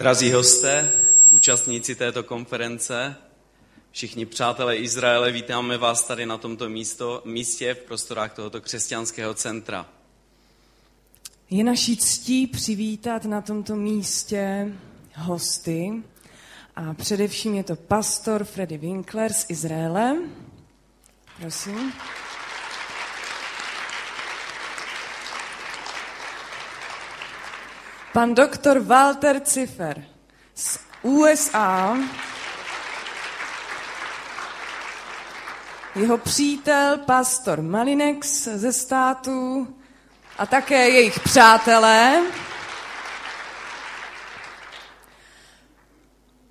Drazí hosté, účastníci této konference, všichni přátelé Izraele, vítáme vás tady na tomto místo, místě v prostorách tohoto křesťanského centra. Je naší ctí přivítat na tomto místě hosty a především je to pastor Freddy Winkler z Izraele. Prosím. Pan doktor Walter Ziffer z USA. Jeho přítel, pastor Malinex ze států a také jejich přátelé.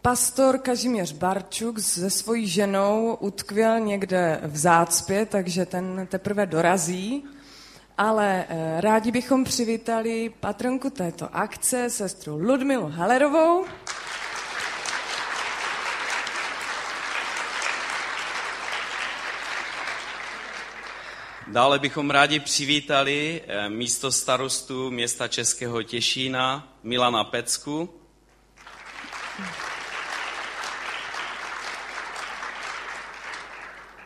Pastor Kazimíř Barčuk se svojí ženou utkvěl někde v zácpě, takže ten teprve dorazí. Ale eh, rádi bychom přivítali patronku této akce, sestru Ludmilu Halerovou. Dále bychom rádi přivítali eh, místo starostu města Českého Těšína Milana Pecku.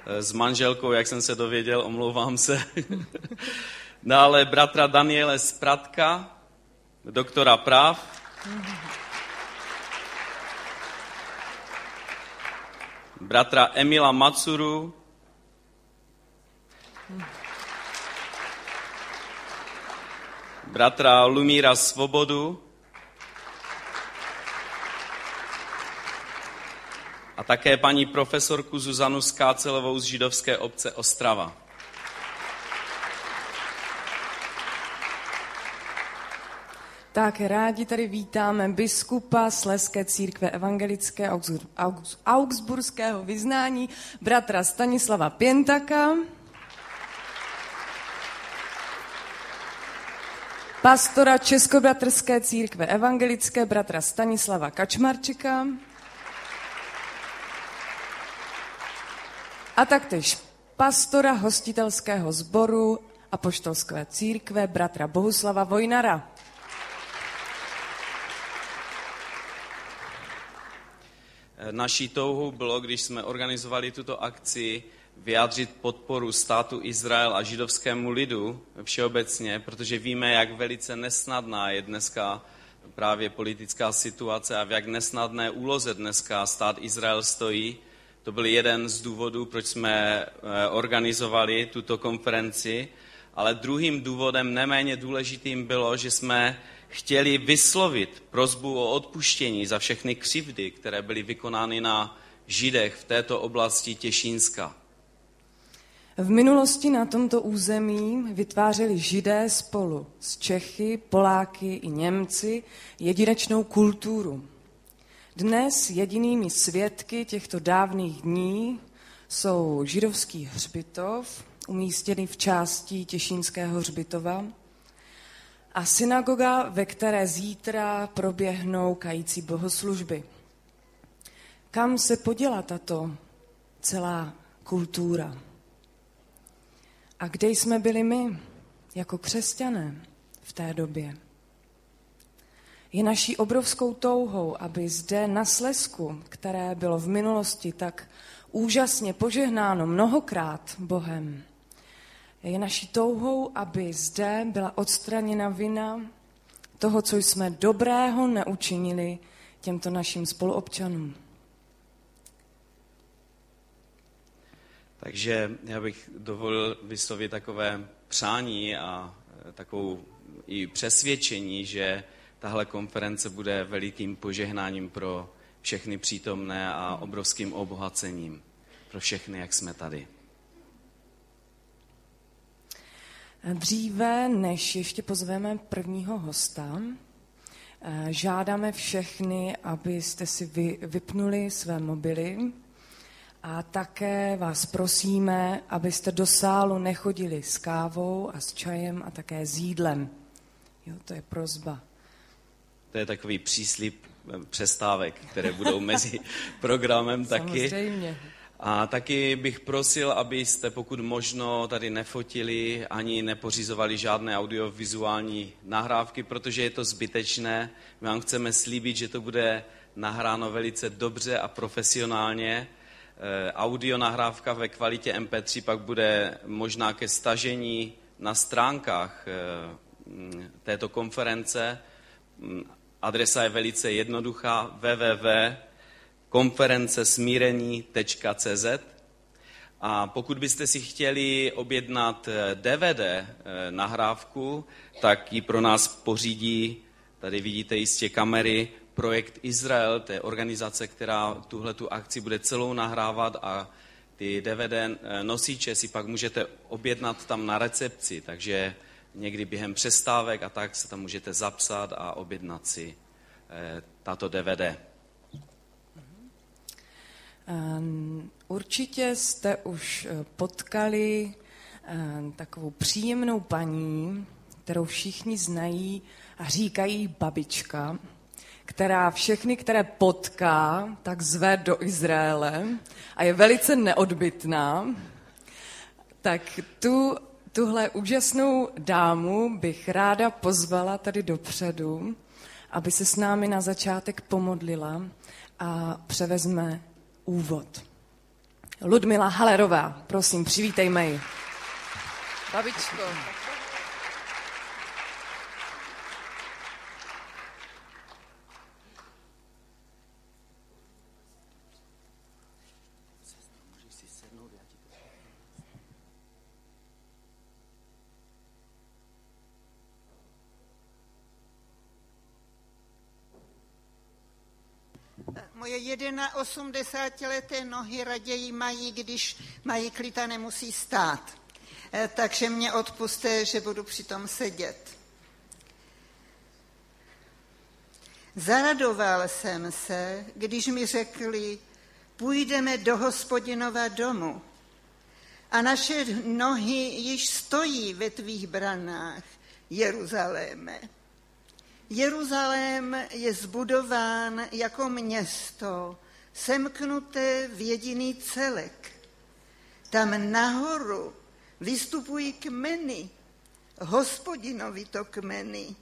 Eh, s manželkou, jak jsem se dověděl, omlouvám se. Dále bratra Daniele Spratka, doktora práv. Bratra Emila Macuru, bratra Lumíra Svobodu a také paní profesorku Zuzanu Skácelovou z židovské obce Ostrava. Tak rádi tady vítáme biskupa Sleské církve evangelické augsburského vyznání, bratra Stanislava Pěntaka, pastora Českobratrské církve evangelické, bratra Stanislava Kačmarčika a taktéž pastora hostitelského sboru a poštolské církve, bratra Bohuslava Vojnara. Naší touhou bylo, když jsme organizovali tuto akci, vyjádřit podporu státu Izrael a židovskému lidu všeobecně, protože víme, jak velice nesnadná je dneska právě politická situace a v jak nesnadné úloze dneska stát Izrael stojí. To byl jeden z důvodů, proč jsme eh, organizovali tuto konferenci. Ale druhým důvodem, neméně důležitým, bylo, že jsme chtěli vyslovit prozbu o odpuštění za všechny křivdy, které byly vykonány na Židech v této oblasti Těšínska. V minulosti na tomto území vytvářeli židé spolu s Čechy, Poláky i Němci jedinečnou kulturu. Dnes jedinými svědky těchto dávných dní jsou židovský hřbitov, umístěný v části Těšínského hřbitova, a synagoga, ve které zítra proběhnou kající bohoslužby. Kam se poděla tato celá kultura? A kde jsme byli my, jako křesťané v té době? Je naší obrovskou touhou, aby zde na Slesku, které bylo v minulosti tak úžasně požehnáno mnohokrát Bohem, je naší touhou, aby zde byla odstraněna vina toho, co jsme dobrého neučinili těmto našim spoluobčanům. Takže já bych dovolil vyslovit takové přání a e, takovou i přesvědčení, že tahle konference bude velikým požehnáním pro všechny přítomné a obrovským obohacením pro všechny, jak jsme tady. Dříve, než ještě pozveme prvního hosta, e, žádáme všechny, abyste si vy, vypnuli své mobily a také vás prosíme, abyste do sálu nechodili s kávou a s čajem a také s jídlem. Jo, to je prozba. To je takový příslip eh, přestávek, které budou mezi programem taky. Samozřejmě. A taky bych prosil, abyste pokud možno tady nefotili ani nepořizovali žádné audiovizuální nahrávky, protože je to zbytečné. My vám chceme slíbit, že to bude nahráno velice dobře a profesionálně. E, audio nahrávka ve kvalitě MP3 pak bude možná ke stažení na stránkách e, této konference. Adresa je velice jednoduchá www.konferencesmírení.cz a pokud byste si chtěli objednat DVD e, nahrávku, tak ji pro nás pořídí, tady vidíte jistě kamery, projekt Izrael, to je organizace, která tuhle tu akci bude celou nahrávat a ty DVD eh, nosiče si pak můžete objednat tam na recepci, takže někdy během přestávek a tak se tam můžete zapsat a objednat si eh, tato DVD. Ehm, určitě jste už eh, potkali ehm, takovou příjemnou paní, kterou všichni znají a říkají babička která všechny, které potká, tak zve do Izraele a je velice neodbitná, tak tu, tuhle úžasnou dámu bych ráda pozvala tady dopředu, aby se s námi na začátek pomodlila a převezme úvod. Ludmila Halerová, prosím, přivítejme ji. Babičko. 81-leté nohy raději mají, když mají klid a nemusí stát. Eh, takže mě odpuste, že budu přitom sedět. Zaradoval jsem se, když mi řekli, půjdeme do hospodinova domu a naše nohy již stojí ve tvých branách, Jeruzaléme. Jeruzalém je zbudován jako město, semknuté v jediný celek. Tam nahoru vystupují kmeny, hospodinovi to kmeny.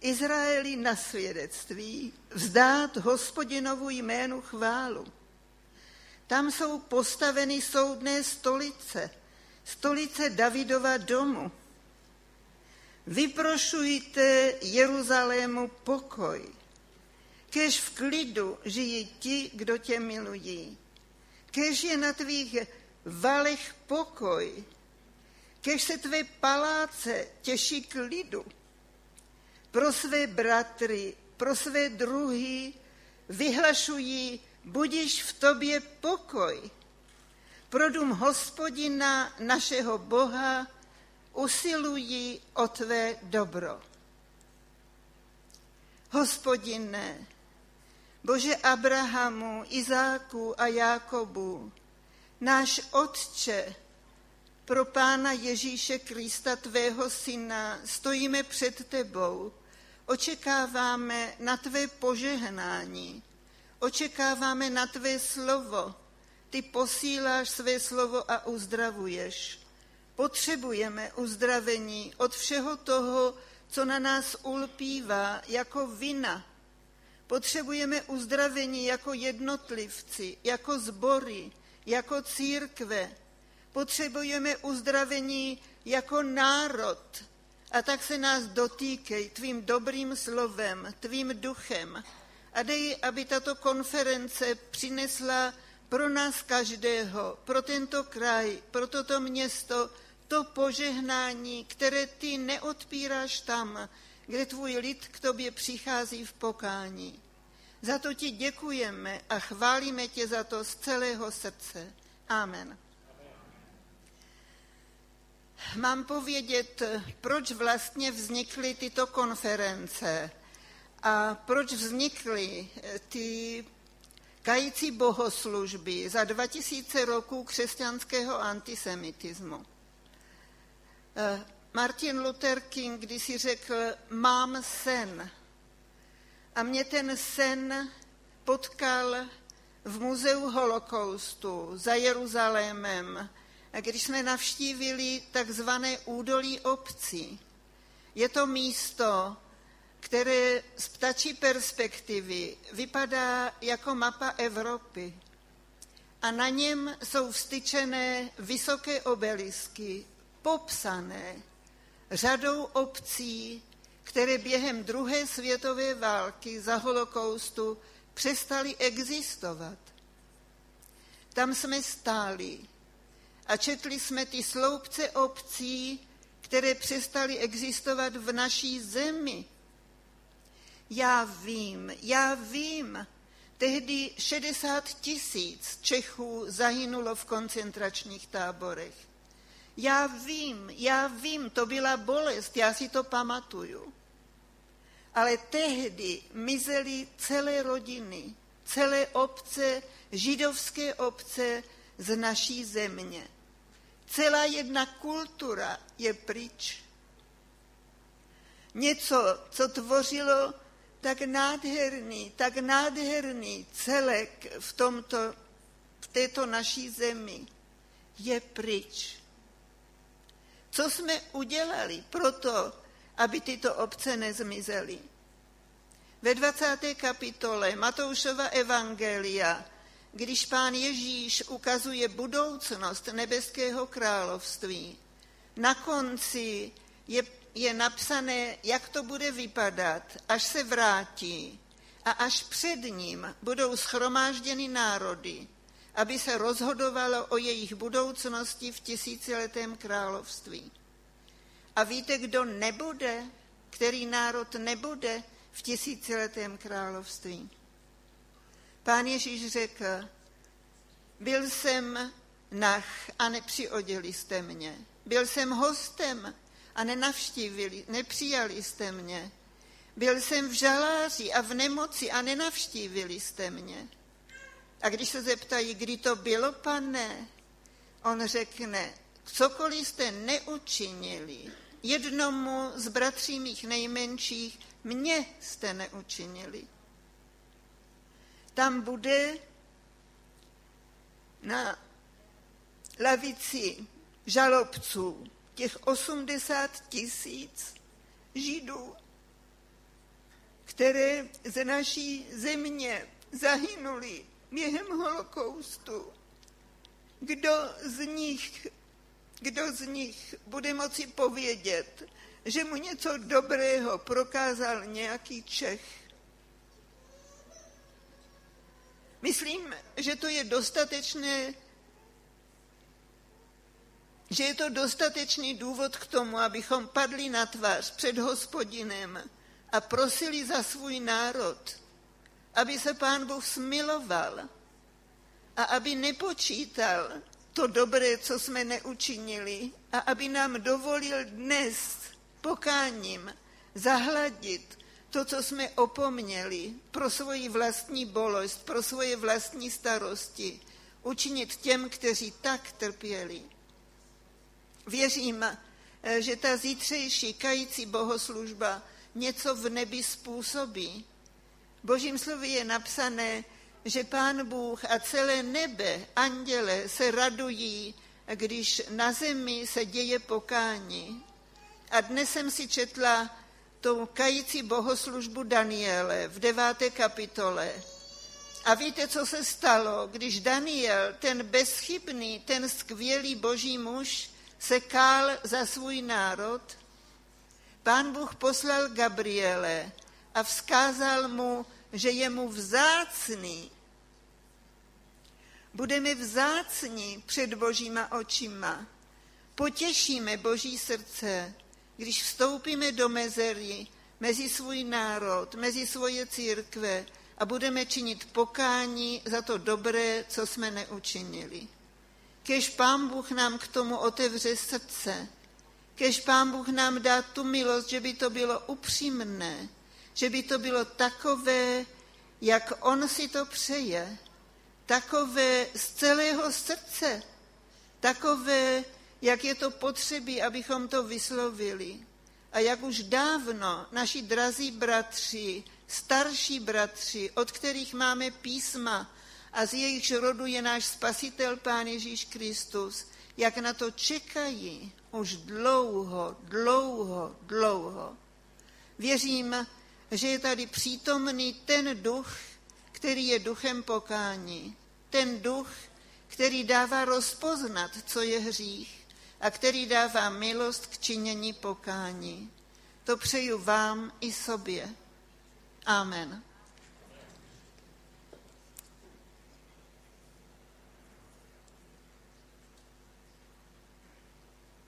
Izraeli na svědectví vzdát hospodinovu jménu chválu. Tam jsou postaveny soudné stolice, stolice Davidova domu. Vyprošujte Jeruzalému pokoj, kež v klidu žijí ti, kdo tě milují. Kež je na tvých valech pokoj, kež se tvé paláce těší klidu. Pro své bratry, pro své druhy vyhlašují, budíš v tobě pokoj. Pro dům hospodina, našeho Boha, usilují o tvé dobro. Hospodine, Bože Abrahamu, Izáku a Jákobu, náš Otče, pro Pána Ježíše Krista, tvého syna, stojíme před tebou, očekáváme na tvé požehnání, očekáváme na tvé slovo, ty posíláš své slovo a uzdravuješ. Potřebujeme uzdravení od všeho toho, co na nás ulpívá jako vina. Potřebujeme uzdravení jako jednotlivci, jako zbory, jako církve. Potřebujeme uzdravení jako národ. A tak se nás dotýkej tvým dobrým slovem, tvým duchem. A dej, aby tato konference přinesla pro nás každého, pro tento kraj, pro toto město, to požehnání, které ty neodpíráš tam, kde tvůj lid k tobě přichází v pokání. Za to ti děkujeme a chválíme tě za to z celého srdce. Amen. Mám povědět, proč vlastně vznikly tyto konference a proč vznikly ty kající bohoslužby za 2000 roků křesťanského antisemitismu. Eh, Martin Luther King když si řekl, mám sen. A mě ten sen potkal v muzeu holokaustu za Jeruzalémem, když jsme navštívili takzvané údolí obcí. Je to místo, které z ptačí perspektivy vypadá jako mapa Evropy. A na něm jsou vstyčené vysoké obelisky, popsané řadou obcí, které během druhé světové války za holokaustu přestaly existovat. Tam jsme stáli a četli jsme ty sloupce obcí, které přestaly existovat v naší zemi. Já vím, já vím, tehdy 60 tisíc Čechů zahynulo v koncentračních táborech. Já vím, já vím, to byla bolest, já si to pamatuju. Ale tehdy mizely celé rodiny, celé obce, židovské obce z naší země. Celá jedna kultura je pryč. Něco, co tvořilo tak nádherný, tak nádherný celek v, tomto, v této naší zemi, je pryč. Co jsme udělali pro to, aby tyto obce nezmizely? Ve 20. kapitole Matoušova Evangelia, když pán Ježíš ukazuje budoucnost nebeského království, na konci je, je napsané, jak to bude vypadat, až se vrátí a až před ním budou schromážděny národy, aby se rozhodovalo o jejich budoucnosti v tisíciletém království. A víte, kdo nebude, který národ nebude v tisíciletém království? Pán Ježíš řekl, byl jsem nach a nepřioděli jste mě. Byl jsem hostem a nenavštívili, nepřijali jste mě. Byl jsem v žaláři a v nemoci a nenavštívili jste mě. A když se zeptají, kdy to bylo, pane, on řekne, cokoliv jste neučinili, jednomu z bratří mých nejmenších, mě jste neučinili. Tam bude na lavici žalobců těch 80 tisíc židů, které ze naší země zahynuli během holokaustu. Kdo z nich, kdo z nich bude moci povědět, že mu něco dobrého prokázal nějaký Čech? Myslím, že to je dostatečné, že je to dostatečný důvod k tomu, abychom padli na tvář před hospodinem a prosili za svůj národ, aby se pán Bůh smiloval a aby nepočítal to dobré, co jsme neučinili a aby nám dovolil dnes pokáním zahladit to, co jsme opomněli pro svoji vlastní bolest, pro svoje vlastní starosti, učinit těm, kteří tak trpěli. Věřím, eh, že ta zítřejší kající bohoslužba něco v nebi způsobí. Božím slově je napsané, že pán Bůh a celé nebe, anděle se radují, když na zemi se děje pokání. A dnes jsem si četla tou kající bohoslužbu Daniele v deváté kapitole. A víte, co se stalo, když Daniel, ten bezchybný, ten skvělý boží muž, se kál za svůj národ? Pán Bůh poslal Gabriele a vzkázal mu, že je mu vzácný. Budeme vzácní před božíma očima. Potěšíme boží srdce, když vstoupíme do mezery mezi svůj národ, mezi svoje církve a budeme činit pokání za to dobré, co jsme neučinili. Kež Pán Bůh nám k tomu otevře srdce, kež Pán Bůh nám dá tu milost, že by to bylo upřímné, že by to bylo takové, jak On si to přeje, takové z celého srdce, takové, jak je to potřebí, abychom to vyslovili. A jak už dávno naši drazí bratři, starší bratři, od kterých máme písma a z jejichž rodu je náš spasitel Pán Ježíš Kristus, jak na to čekají už dlouho, dlouho, dlouho. Věřím, že je tady přítomný ten duch, který je duchem pokání. Ten duch, který dává rozpoznat, co je hřích a který dává milost k činění pokání. To přeju vám i sobě. Amen.